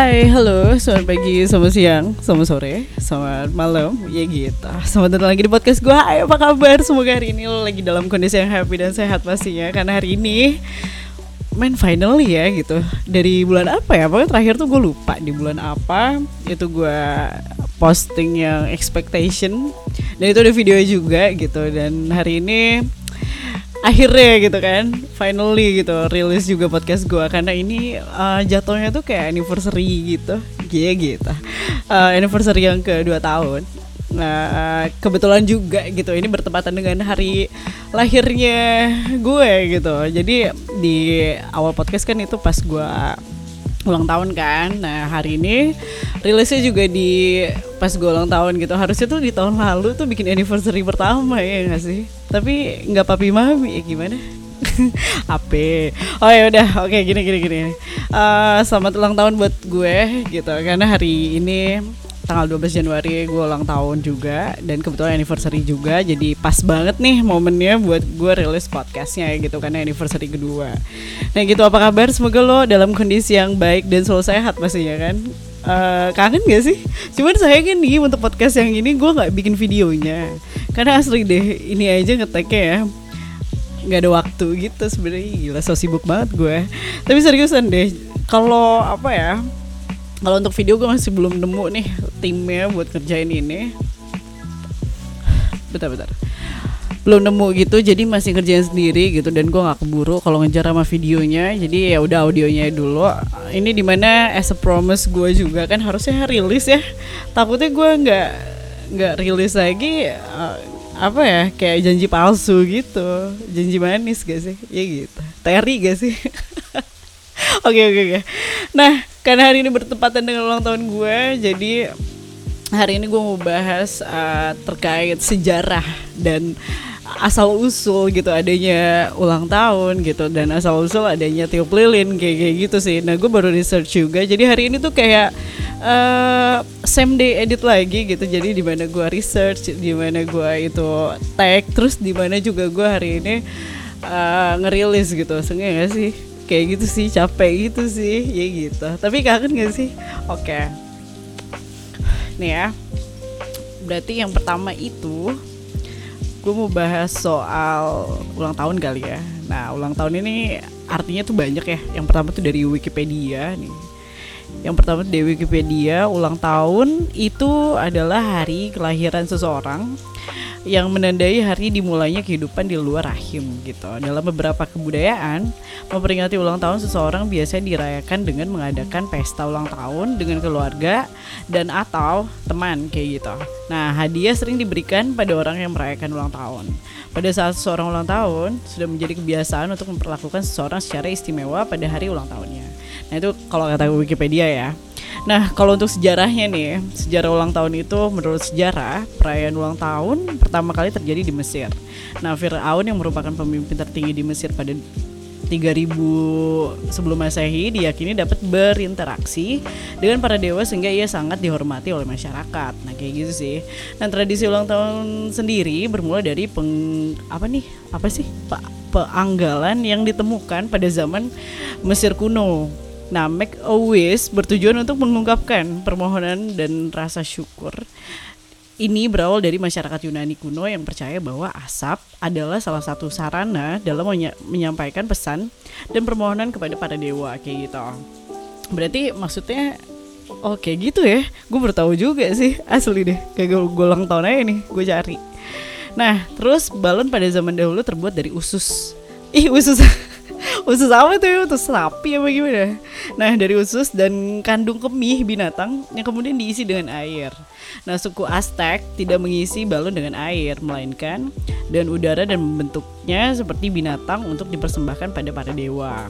Hai, halo, selamat pagi, selamat siang, selamat sore, selamat malam, ya gitu. Selamat datang lagi di podcast gue, Hai, apa kabar? Semoga hari ini lo lagi dalam kondisi yang happy dan sehat pastinya. Karena hari ini main final ya gitu. Dari bulan apa ya, pokoknya terakhir tuh gue lupa di bulan apa. Itu gue posting yang expectation. Dan itu ada video juga gitu. Dan hari ini akhirnya gitu kan finally gitu rilis juga podcast gue karena ini uh, jatuhnya tuh kayak anniversary gitu iya gitu uh, anniversary yang kedua tahun Nah, kebetulan juga gitu ini bertepatan dengan hari lahirnya gue gitu. Jadi di awal podcast kan itu pas gue ulang tahun kan. Nah, hari ini rilisnya juga di pas gue ulang tahun gitu. Harusnya tuh di tahun lalu tuh bikin anniversary pertama ya gak sih? Tapi nggak papi mami ya gimana? HP. Oh ya udah, oke okay, gini gini gini. Uh, selamat ulang tahun buat gue gitu. Karena hari ini tanggal 12 Januari gue ulang tahun juga. Dan kebetulan anniversary juga. Jadi pas banget nih momennya buat gue rilis podcastnya gitu. Karena anniversary kedua. Nah gitu. Apa kabar? Semoga lo dalam kondisi yang baik dan selalu sehat pastinya kan uh, kangen gak sih? Cuman saya kan nih untuk podcast yang ini gue nggak bikin videonya. Karena asli deh ini aja ngeteknya ya. Nggak ada waktu gitu sebenarnya. Gila so sibuk banget gue tapi seriusan deh kalau apa ya kalau untuk video gue masih belum nemu nih timnya buat kerjain ini. Bentar bentar belum nemu gitu jadi masih kerjain sendiri gitu. Dan gue nggak keburu kalau ngejar sama videonya jadi ya udah audionya dulu. Ini di mana as a promise gue juga kan harusnya rilis ya. Takutnya gue nggak nggak rilis lagi uh, apa ya kayak janji palsu gitu. Janji manis gak sih? Ya gitu. Teri gak sih? Oke oke oke. Nah karena hari ini bertepatan dengan ulang tahun gue jadi hari ini gue mau bahas uh, terkait sejarah dan asal usul gitu adanya ulang tahun gitu dan asal usul adanya tiup lilin kayak kayak gitu sih. Nah gue baru research juga. Jadi hari ini tuh kayak uh, same day edit lagi gitu. Jadi di mana gue research di mana gue itu tag terus di mana juga gue hari ini uh, ngerilis gitu. Seenggaknya gak sih? Kayak gitu sih capek gitu sih. Ya gitu. Tapi kangen gak sih? Oke. Okay. nih ya. Berarti yang pertama itu gue mau bahas soal ulang tahun kali ya. Nah ulang tahun ini artinya tuh banyak ya. Yang pertama tuh dari Wikipedia nih yang pertama dari Wikipedia ulang tahun itu adalah hari kelahiran seseorang yang menandai hari dimulainya kehidupan di luar rahim gitu. Dalam beberapa kebudayaan, memperingati ulang tahun seseorang biasanya dirayakan dengan mengadakan pesta ulang tahun dengan keluarga dan atau teman kayak gitu. Nah, hadiah sering diberikan pada orang yang merayakan ulang tahun. Pada saat seseorang ulang tahun, sudah menjadi kebiasaan untuk memperlakukan seseorang secara istimewa pada hari ulang tahunnya. Nah, itu kalau kata Wikipedia ya. Nah, kalau untuk sejarahnya nih, sejarah ulang tahun itu menurut sejarah, perayaan ulang tahun pertama kali terjadi di Mesir. Nah, Firaun yang merupakan pemimpin tertinggi di Mesir pada 3000 sebelum Masehi diyakini dapat berinteraksi dengan para dewa sehingga ia sangat dihormati oleh masyarakat. Nah, kayak gitu sih. Nah, tradisi ulang tahun sendiri bermula dari peng apa nih? Apa sih? Pak peanggalan yang ditemukan pada zaman Mesir kuno Nah, make a wish bertujuan untuk mengungkapkan permohonan dan rasa syukur. Ini berawal dari masyarakat Yunani kuno yang percaya bahwa asap adalah salah satu sarana dalam menyampaikan pesan dan permohonan kepada para dewa kayak gitu. Berarti maksudnya oh kayak gitu ya? Gue bertahu juga sih asli deh. Kayak gue, tahun aja nih, gue cari. Nah, terus balon pada zaman dahulu terbuat dari usus. Ih, usus usus apa tuh usus sapi apa gimana? Nah dari usus dan kandung kemih binatang yang kemudian diisi dengan air. Nah suku Aztec tidak mengisi balon dengan air melainkan dan udara dan membentuknya seperti binatang untuk dipersembahkan pada para dewa.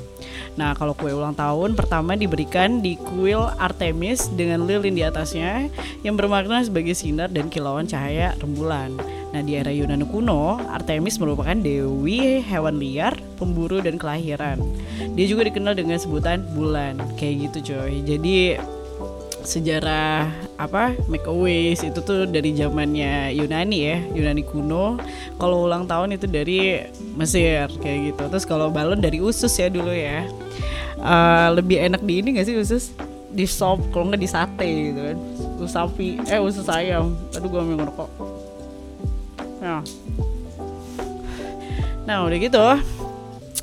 Nah kalau kue ulang tahun pertama diberikan di kuil Artemis dengan lilin di atasnya yang bermakna sebagai sinar dan kilauan cahaya rembulan Nah di era Yunani kuno, Artemis merupakan dewi hewan liar, pemburu dan kelahiran. Dia juga dikenal dengan sebutan bulan, kayak gitu coy. Jadi sejarah apa make a wish itu tuh dari zamannya Yunani ya Yunani kuno. Kalau ulang tahun itu dari Mesir kayak gitu. Terus kalau balon dari usus ya dulu ya. Uh, lebih enak di ini gak sih usus? Di sop kalau nggak di sate gitu kan. Usus sapi eh usus ayam. Aduh gue mau ngerokok nah nah udah gitu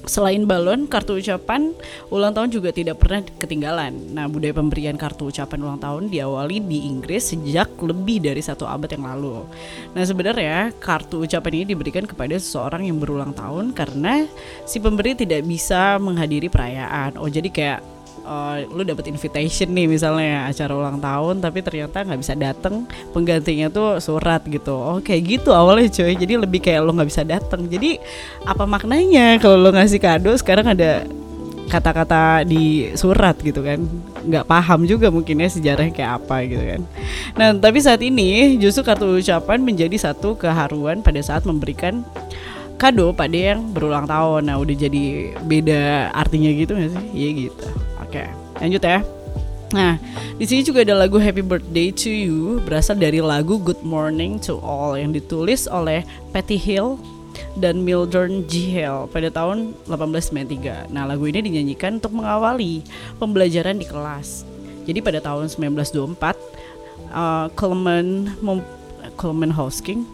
Selain balon, kartu ucapan ulang tahun juga tidak pernah ketinggalan. Nah, budaya pemberian kartu ucapan ulang tahun diawali di Inggris sejak lebih dari satu abad yang lalu. Nah, sebenarnya kartu ucapan ini diberikan kepada seseorang yang berulang tahun karena si pemberi tidak bisa menghadiri perayaan. Oh, jadi kayak uh, lu dapat invitation nih misalnya acara ulang tahun tapi ternyata nggak bisa dateng penggantinya tuh surat gitu oh kayak gitu awalnya cuy jadi lebih kayak lo nggak bisa dateng jadi apa maknanya kalau lo ngasih kado sekarang ada kata-kata di surat gitu kan nggak paham juga mungkin ya sejarahnya kayak apa gitu kan nah tapi saat ini justru kartu ucapan menjadi satu keharuan pada saat memberikan kado pada yang berulang tahun. Nah, udah jadi beda artinya gitu gak sih? Iya gitu. Oke, lanjut ya. Nah, di sini juga ada lagu Happy Birthday to You berasal dari lagu Good Morning to All yang ditulis oleh Patty Hill dan Mildred G. Hill pada tahun 1893. Nah, lagu ini dinyanyikan untuk mengawali pembelajaran di kelas. Jadi pada tahun 1924, uh, Coleman Coleman Hosking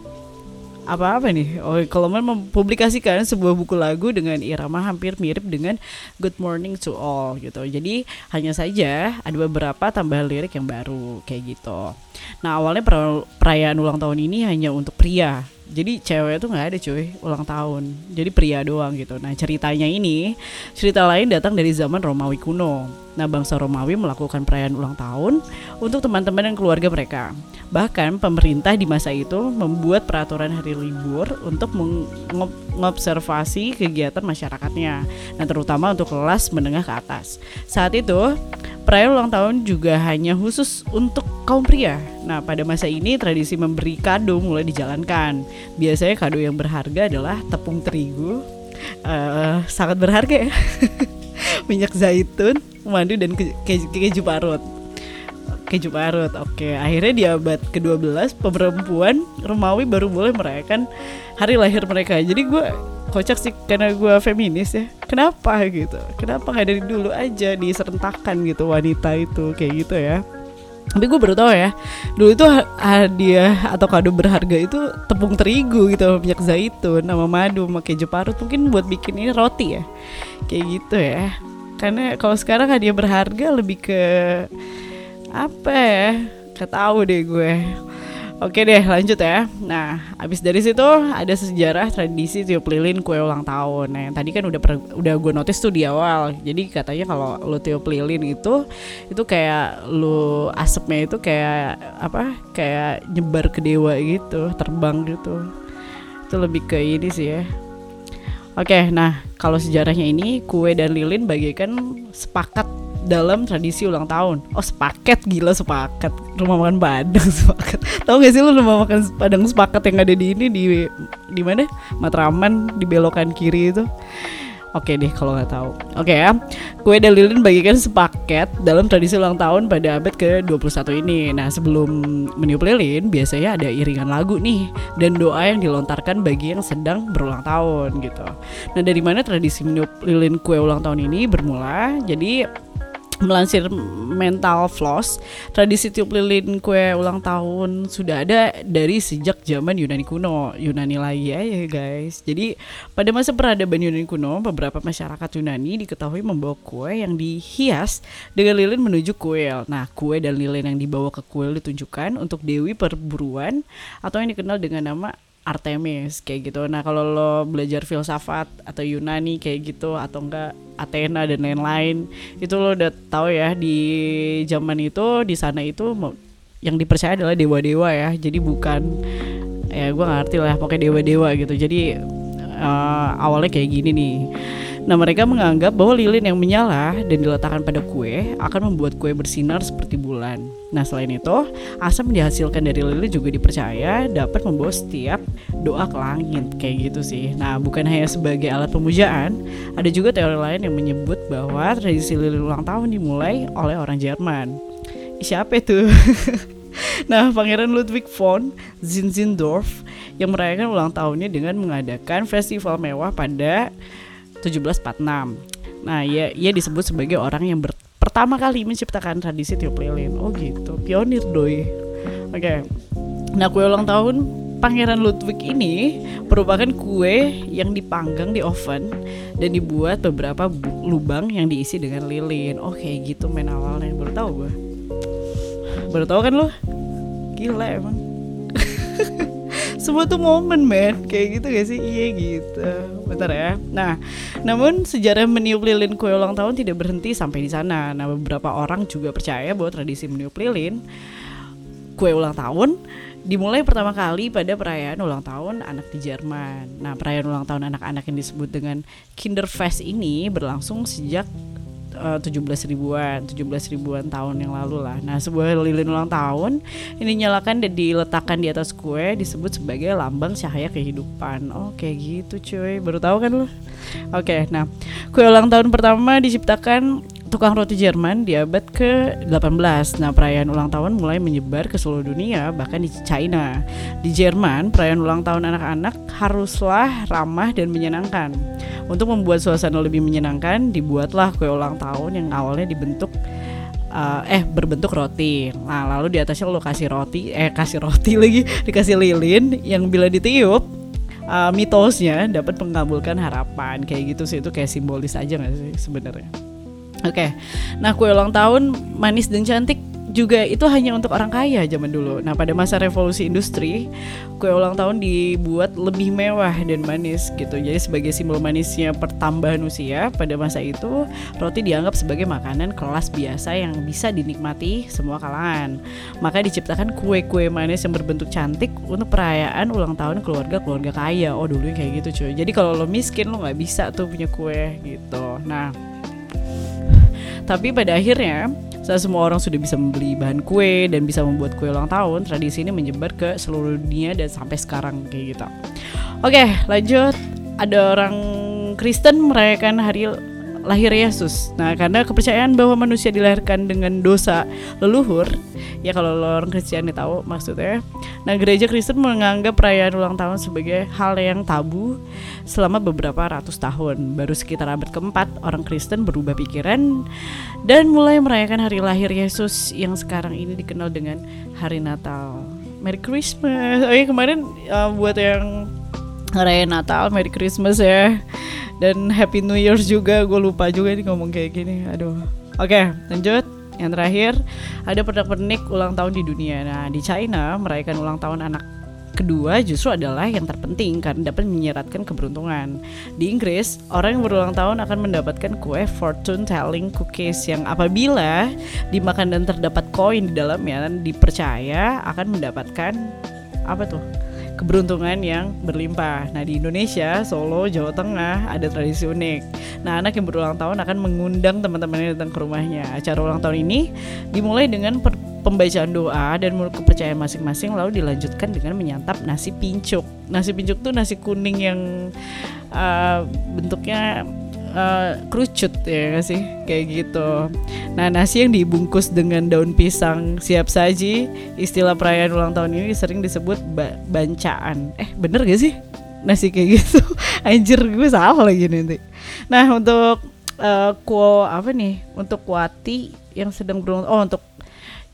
apa-apa nih. Oh, kalau mempublikasikan sebuah buku lagu dengan irama hampir mirip dengan Good Morning to All gitu. Jadi hanya saja ada beberapa tambahan lirik yang baru kayak gitu. Nah awalnya perayaan ulang tahun ini hanya untuk pria. Jadi cewek tuh nggak ada cuy ulang tahun. Jadi pria doang gitu. Nah ceritanya ini cerita lain datang dari zaman Romawi kuno. Nah bangsa Romawi melakukan perayaan ulang tahun untuk teman-teman dan keluarga mereka. Bahkan pemerintah di masa itu membuat peraturan hari libur untuk mengobservasi kegiatan masyarakatnya. Nah terutama untuk kelas menengah ke atas. Saat itu Perayaan ulang tahun juga hanya khusus untuk kaum pria. Nah, pada masa ini tradisi memberi kado mulai dijalankan. Biasanya kado yang berharga adalah tepung terigu, uh, sangat berharga ya, minyak zaitun, madu dan ke keju, keju parut. Keju parut, oke. Akhirnya di abad ke-12, perempuan Romawi baru boleh merayakan hari lahir mereka. Jadi gue kocak sih karena gue feminis ya. Kenapa gitu? Kenapa nggak dari dulu aja diserentakkan gitu wanita itu kayak gitu ya? Tapi gue baru tahu ya dulu itu hadiah atau kado berharga itu tepung terigu gitu minyak zaitun sama madu sama keju parut. Mungkin buat bikin ini roti ya kayak gitu ya. Karena kalau sekarang hadiah berharga lebih ke apa ya? Gak tahu deh gue. Oke deh lanjut ya. Nah abis dari situ ada sejarah tradisi tiup lilin kue ulang tahun. Nah yang tadi kan udah per, udah gue notice tuh di awal. Jadi katanya kalau lu tiup lilin itu Itu kayak lu asapnya itu kayak apa Kayak nyebar ke dewa gitu Terbang gitu. Itu lebih ke ini sih ya. Oke nah kalau sejarahnya ini Kue dan lilin bagikan sepakat dalam tradisi ulang tahun. Oh sepaket gila sepaket rumah makan Padang sepaket. Tahu gak sih lu rumah makan Padang sepaket yang ada di ini di di mana? Matraman di belokan kiri itu. Oke deh kalau nggak tahu. Oke ya. Kue dan lilin bagikan sepaket dalam tradisi ulang tahun pada abad ke-21 ini. Nah, sebelum meniup lilin biasanya ada iringan lagu nih dan doa yang dilontarkan bagi yang sedang berulang tahun gitu. Nah, dari mana tradisi meniup lilin kue ulang tahun ini bermula? Jadi Melansir Mental Floss, tradisi tiup lilin kue ulang tahun sudah ada dari sejak zaman Yunani kuno. Yunani lagi ya, ya guys. Jadi pada masa peradaban Yunani kuno, beberapa masyarakat Yunani diketahui membawa kue yang dihias dengan lilin menuju kuil. Nah, kue dan lilin yang dibawa ke kuil ditunjukkan untuk dewi perburuan atau yang dikenal dengan nama Artemis kayak gitu. Nah kalau lo belajar filsafat atau Yunani kayak gitu atau enggak Athena dan lain-lain itu lo udah tahu ya di zaman itu di sana itu yang dipercaya adalah dewa-dewa ya. Jadi bukan ya gue ngerti lah pokoknya dewa-dewa gitu. Jadi uh, awalnya kayak gini nih Nah mereka menganggap bahwa lilin yang menyala dan diletakkan pada kue akan membuat kue bersinar seperti bulan. Nah selain itu, asam yang dihasilkan dari lilin juga dipercaya dapat membawa setiap doa ke langit kayak gitu sih. Nah bukan hanya sebagai alat pemujaan, ada juga teori lain yang menyebut bahwa tradisi lilin ulang tahun dimulai oleh orang Jerman. Siapa itu? Nah, Pangeran Ludwig von Zinzendorf yang merayakan ulang tahunnya dengan mengadakan festival mewah pada 1746. Nah, ia ia disebut sebagai orang yang pertama kali menciptakan tradisi tiup lilin oh gitu pionir doi oke okay. nah kue ulang tahun Pangeran Ludwig ini merupakan kue yang dipanggang di oven dan dibuat beberapa lubang yang diisi dengan lilin. Oh kayak gitu main awalnya baru tahu gue. Baru tahu kan lo? Gila emang. Semua tuh momen men Kayak gitu gak sih? Iya gitu Bentar ya Nah Namun sejarah meniup lilin kue ulang tahun tidak berhenti sampai di sana Nah beberapa orang juga percaya bahwa tradisi meniup lilin Kue ulang tahun dimulai pertama kali pada perayaan ulang tahun anak di Jerman. Nah, perayaan ulang tahun anak-anak yang disebut dengan Kinderfest ini berlangsung sejak uh, 17 ribuan, 17 ribuan tahun yang lalu lah. Nah, sebuah lilin ulang tahun ini nyalakan dan diletakkan di atas kue disebut sebagai lambang cahaya kehidupan. Oh, kayak gitu cuy. Baru tahu kan lo? Oke, okay, nah, kue ulang tahun pertama diciptakan tukang roti Jerman di abad ke-18. Nah, perayaan ulang tahun mulai menyebar ke seluruh dunia, bahkan di China. Di Jerman, perayaan ulang tahun anak-anak haruslah ramah dan menyenangkan. Untuk membuat suasana lebih menyenangkan, dibuatlah kue ulang tahun yang awalnya dibentuk uh, eh berbentuk roti. Nah, lalu di atasnya lo kasih roti, eh kasih roti lagi, dikasih lilin yang bila ditiup uh, mitosnya dapat mengabulkan harapan kayak gitu sih itu kayak simbolis aja nggak sih sebenarnya. Oke, okay. nah kue ulang tahun manis dan cantik juga itu hanya untuk orang kaya zaman dulu. Nah pada masa revolusi industri, kue ulang tahun dibuat lebih mewah dan manis gitu. Jadi sebagai simbol manisnya pertambahan usia pada masa itu, roti dianggap sebagai makanan kelas biasa yang bisa dinikmati semua kalangan. Maka diciptakan kue-kue manis yang berbentuk cantik untuk perayaan ulang tahun keluarga-keluarga kaya. Oh dulu kayak gitu cuy. Jadi kalau lo miskin lo nggak bisa tuh punya kue gitu. Nah tapi pada akhirnya saat semua orang sudah bisa membeli bahan kue dan bisa membuat kue ulang tahun, tradisi ini menyebar ke seluruh dunia dan sampai sekarang kayak gitu. Oke, lanjut. Ada orang Kristen merayakan hari lahir Yesus. Nah, karena kepercayaan bahwa manusia dilahirkan dengan dosa leluhur, ya kalau orang Kristen tahu maksudnya. Nah, gereja Kristen menganggap perayaan ulang tahun sebagai hal yang tabu selama beberapa ratus tahun. Baru sekitar abad keempat, orang Kristen berubah pikiran dan mulai merayakan hari lahir Yesus yang sekarang ini dikenal dengan hari Natal. Merry Christmas. Oh iya kemarin uh, buat yang ngerayain Natal, Merry Christmas ya dan Happy New Year juga gue lupa juga nih ngomong kayak gini aduh oke okay, lanjut yang terakhir ada pernak-pernik ulang tahun di dunia nah di China merayakan ulang tahun anak kedua justru adalah yang terpenting karena dapat menyeratkan keberuntungan. Di Inggris, orang yang berulang tahun akan mendapatkan kue fortune telling cookies yang apabila dimakan dan terdapat koin di dalamnya dipercaya akan mendapatkan apa tuh? Keberuntungan yang berlimpah. Nah di Indonesia, Solo, Jawa Tengah ada tradisi unik. Nah anak yang berulang tahun akan mengundang teman-temannya datang ke rumahnya. Acara ulang tahun ini dimulai dengan pembacaan doa dan menurut kepercayaan masing-masing lalu dilanjutkan dengan menyantap nasi pincuk. Nasi pincuk tuh nasi kuning yang uh, bentuknya uh, kerucut ya gak sih kayak gitu. Nah nasi yang dibungkus dengan daun pisang siap saji istilah perayaan ulang tahun ini sering disebut ba bancaan. Eh bener gak sih nasi kayak gitu? Anjir gue salah lagi nanti. Nah untuk uh, kuo apa nih? Untuk kuati yang sedang berulang oh untuk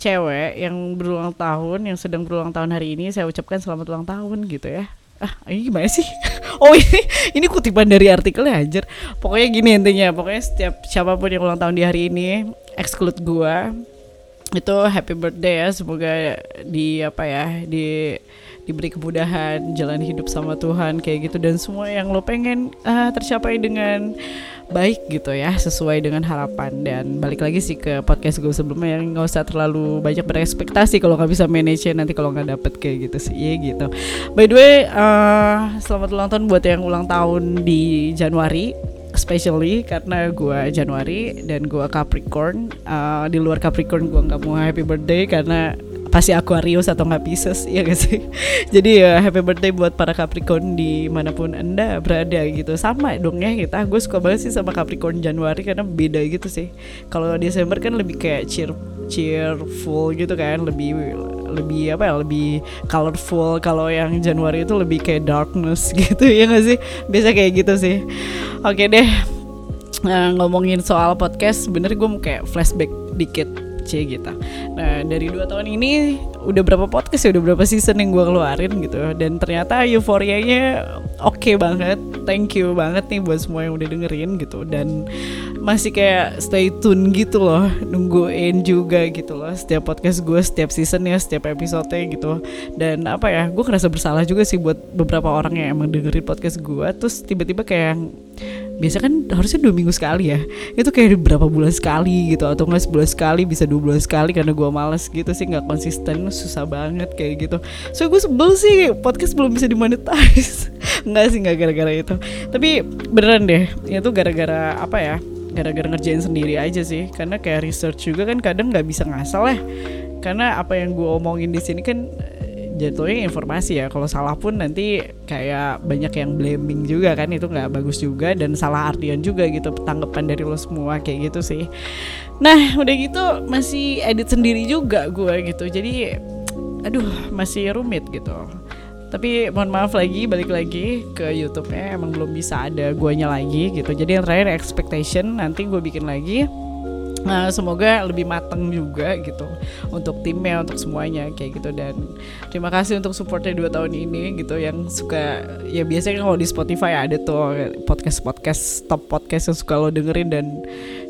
cewek yang berulang tahun yang sedang berulang tahun hari ini saya ucapkan selamat ulang tahun gitu ya ah ini gimana sih oh ini ini kutipan dari artikelnya anjir. Pokoknya gini intinya pokoknya setiap siapa pun yang ulang tahun di hari ini exclude gua. Itu happy birthday ya semoga di apa ya di diberi kemudahan jalan hidup sama Tuhan kayak gitu. Dan semua yang lo pengen uh, tercapai dengan baik gitu ya sesuai dengan harapan. Dan balik lagi sih ke podcast gue sebelumnya yang nggak usah terlalu banyak berekspektasi kalau nggak bisa manage nanti kalau nggak dapet kayak gitu sih. Ya gitu. By the way uh, selamat ulang tahun buat yang ulang tahun di Januari especially karena gue Januari dan gue Capricorn. Uh, di luar Capricorn gue nggak mau happy birthday karena pasti Aquarius atau nggak Pisces ya gak sih? Jadi ya happy birthday buat para Capricorn di mana pun anda berada gitu. Sama dong ya kita gue suka banget sih sama Capricorn Januari karena beda gitu sih. Kalau Desember kan lebih kayak cheer cheerful gitu kan lebih lebih apa ya lebih colorful. Kalau yang Januari itu lebih kayak darkness gitu ya gak sih? Biasa kayak gitu sih. Oke deh Nah, ngomongin soal podcast sebenarnya gue mau kayak flashback dikit C gitu. Nah dari dua tahun ini udah berapa podcast ya? Udah berapa season yang gue keluarin gitu. Dan ternyata euforianya oke okay banget. Thank you banget nih buat semua yang udah dengerin gitu. Dan masih kayak stay tune gitu loh. Nungguin juga gitu loh. Setiap podcast gue setiap seasonnya setiap episode gitu. Dan apa ya gue kerasa bersalah juga sih buat beberapa orang yang emang dengerin podcast gue terus tiba-tiba kayak biasa kan harusnya dua minggu sekali ya. Itu kayak berapa bulan sekali gitu atau nggak sebulan sekali bisa dua bulan sekali karena gue males gitu sih nggak konsisten susah banget kayak gitu. So gue sebel sih podcast belum bisa dimonetize. Nggak sih nggak gara-gara itu. Tapi beneran deh itu gara-gara apa ya gara-gara ngerjain sendiri aja sih. Karena kayak research juga kan kadang nggak bisa ngasal ya. Karena apa yang gue omongin di sini kan jatuhnya informasi ya. Kalau salah pun nanti kayak banyak yang blaming juga kan itu nggak bagus juga dan salah artian juga gitu tanggapan dari lo semua kayak gitu sih. Nah udah gitu masih edit sendiri juga gue gitu. Jadi aduh masih rumit gitu. Tapi mohon maaf lagi balik lagi ke YouTube-nya emang belum bisa ada guanya lagi gitu. Jadi yang terakhir expectation nanti gue bikin lagi Nah, semoga lebih mateng juga gitu untuk timnya, untuk semuanya kayak gitu. Dan terima kasih untuk supportnya dua tahun ini gitu yang suka ya biasanya kalau di Spotify ada tuh podcast podcast top podcast yang suka lo dengerin. Dan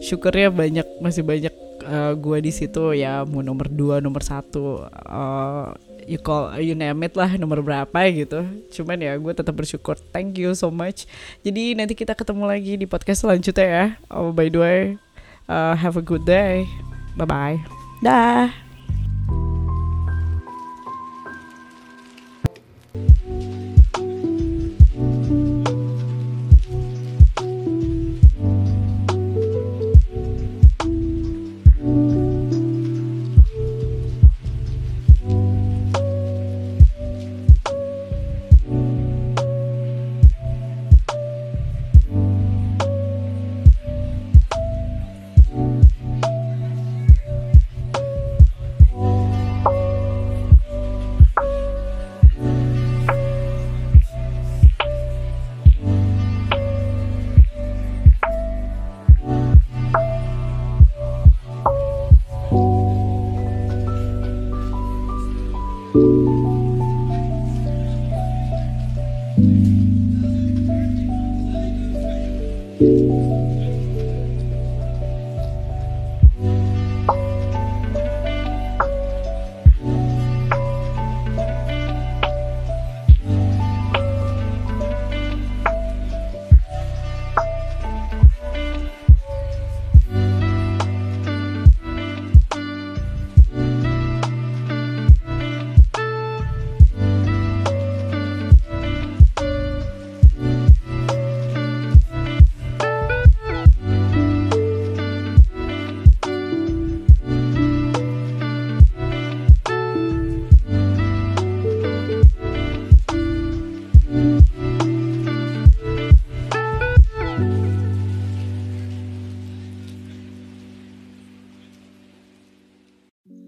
syukurnya banyak masih banyak uh, gue di situ. Ya mau nomor dua nomor satu uh, you call you name it lah nomor berapa gitu. Cuman ya gue tetap bersyukur. Thank you so much. Jadi nanti kita ketemu lagi di podcast selanjutnya ya. Oh by the way uh, have a good day. Bye bye dah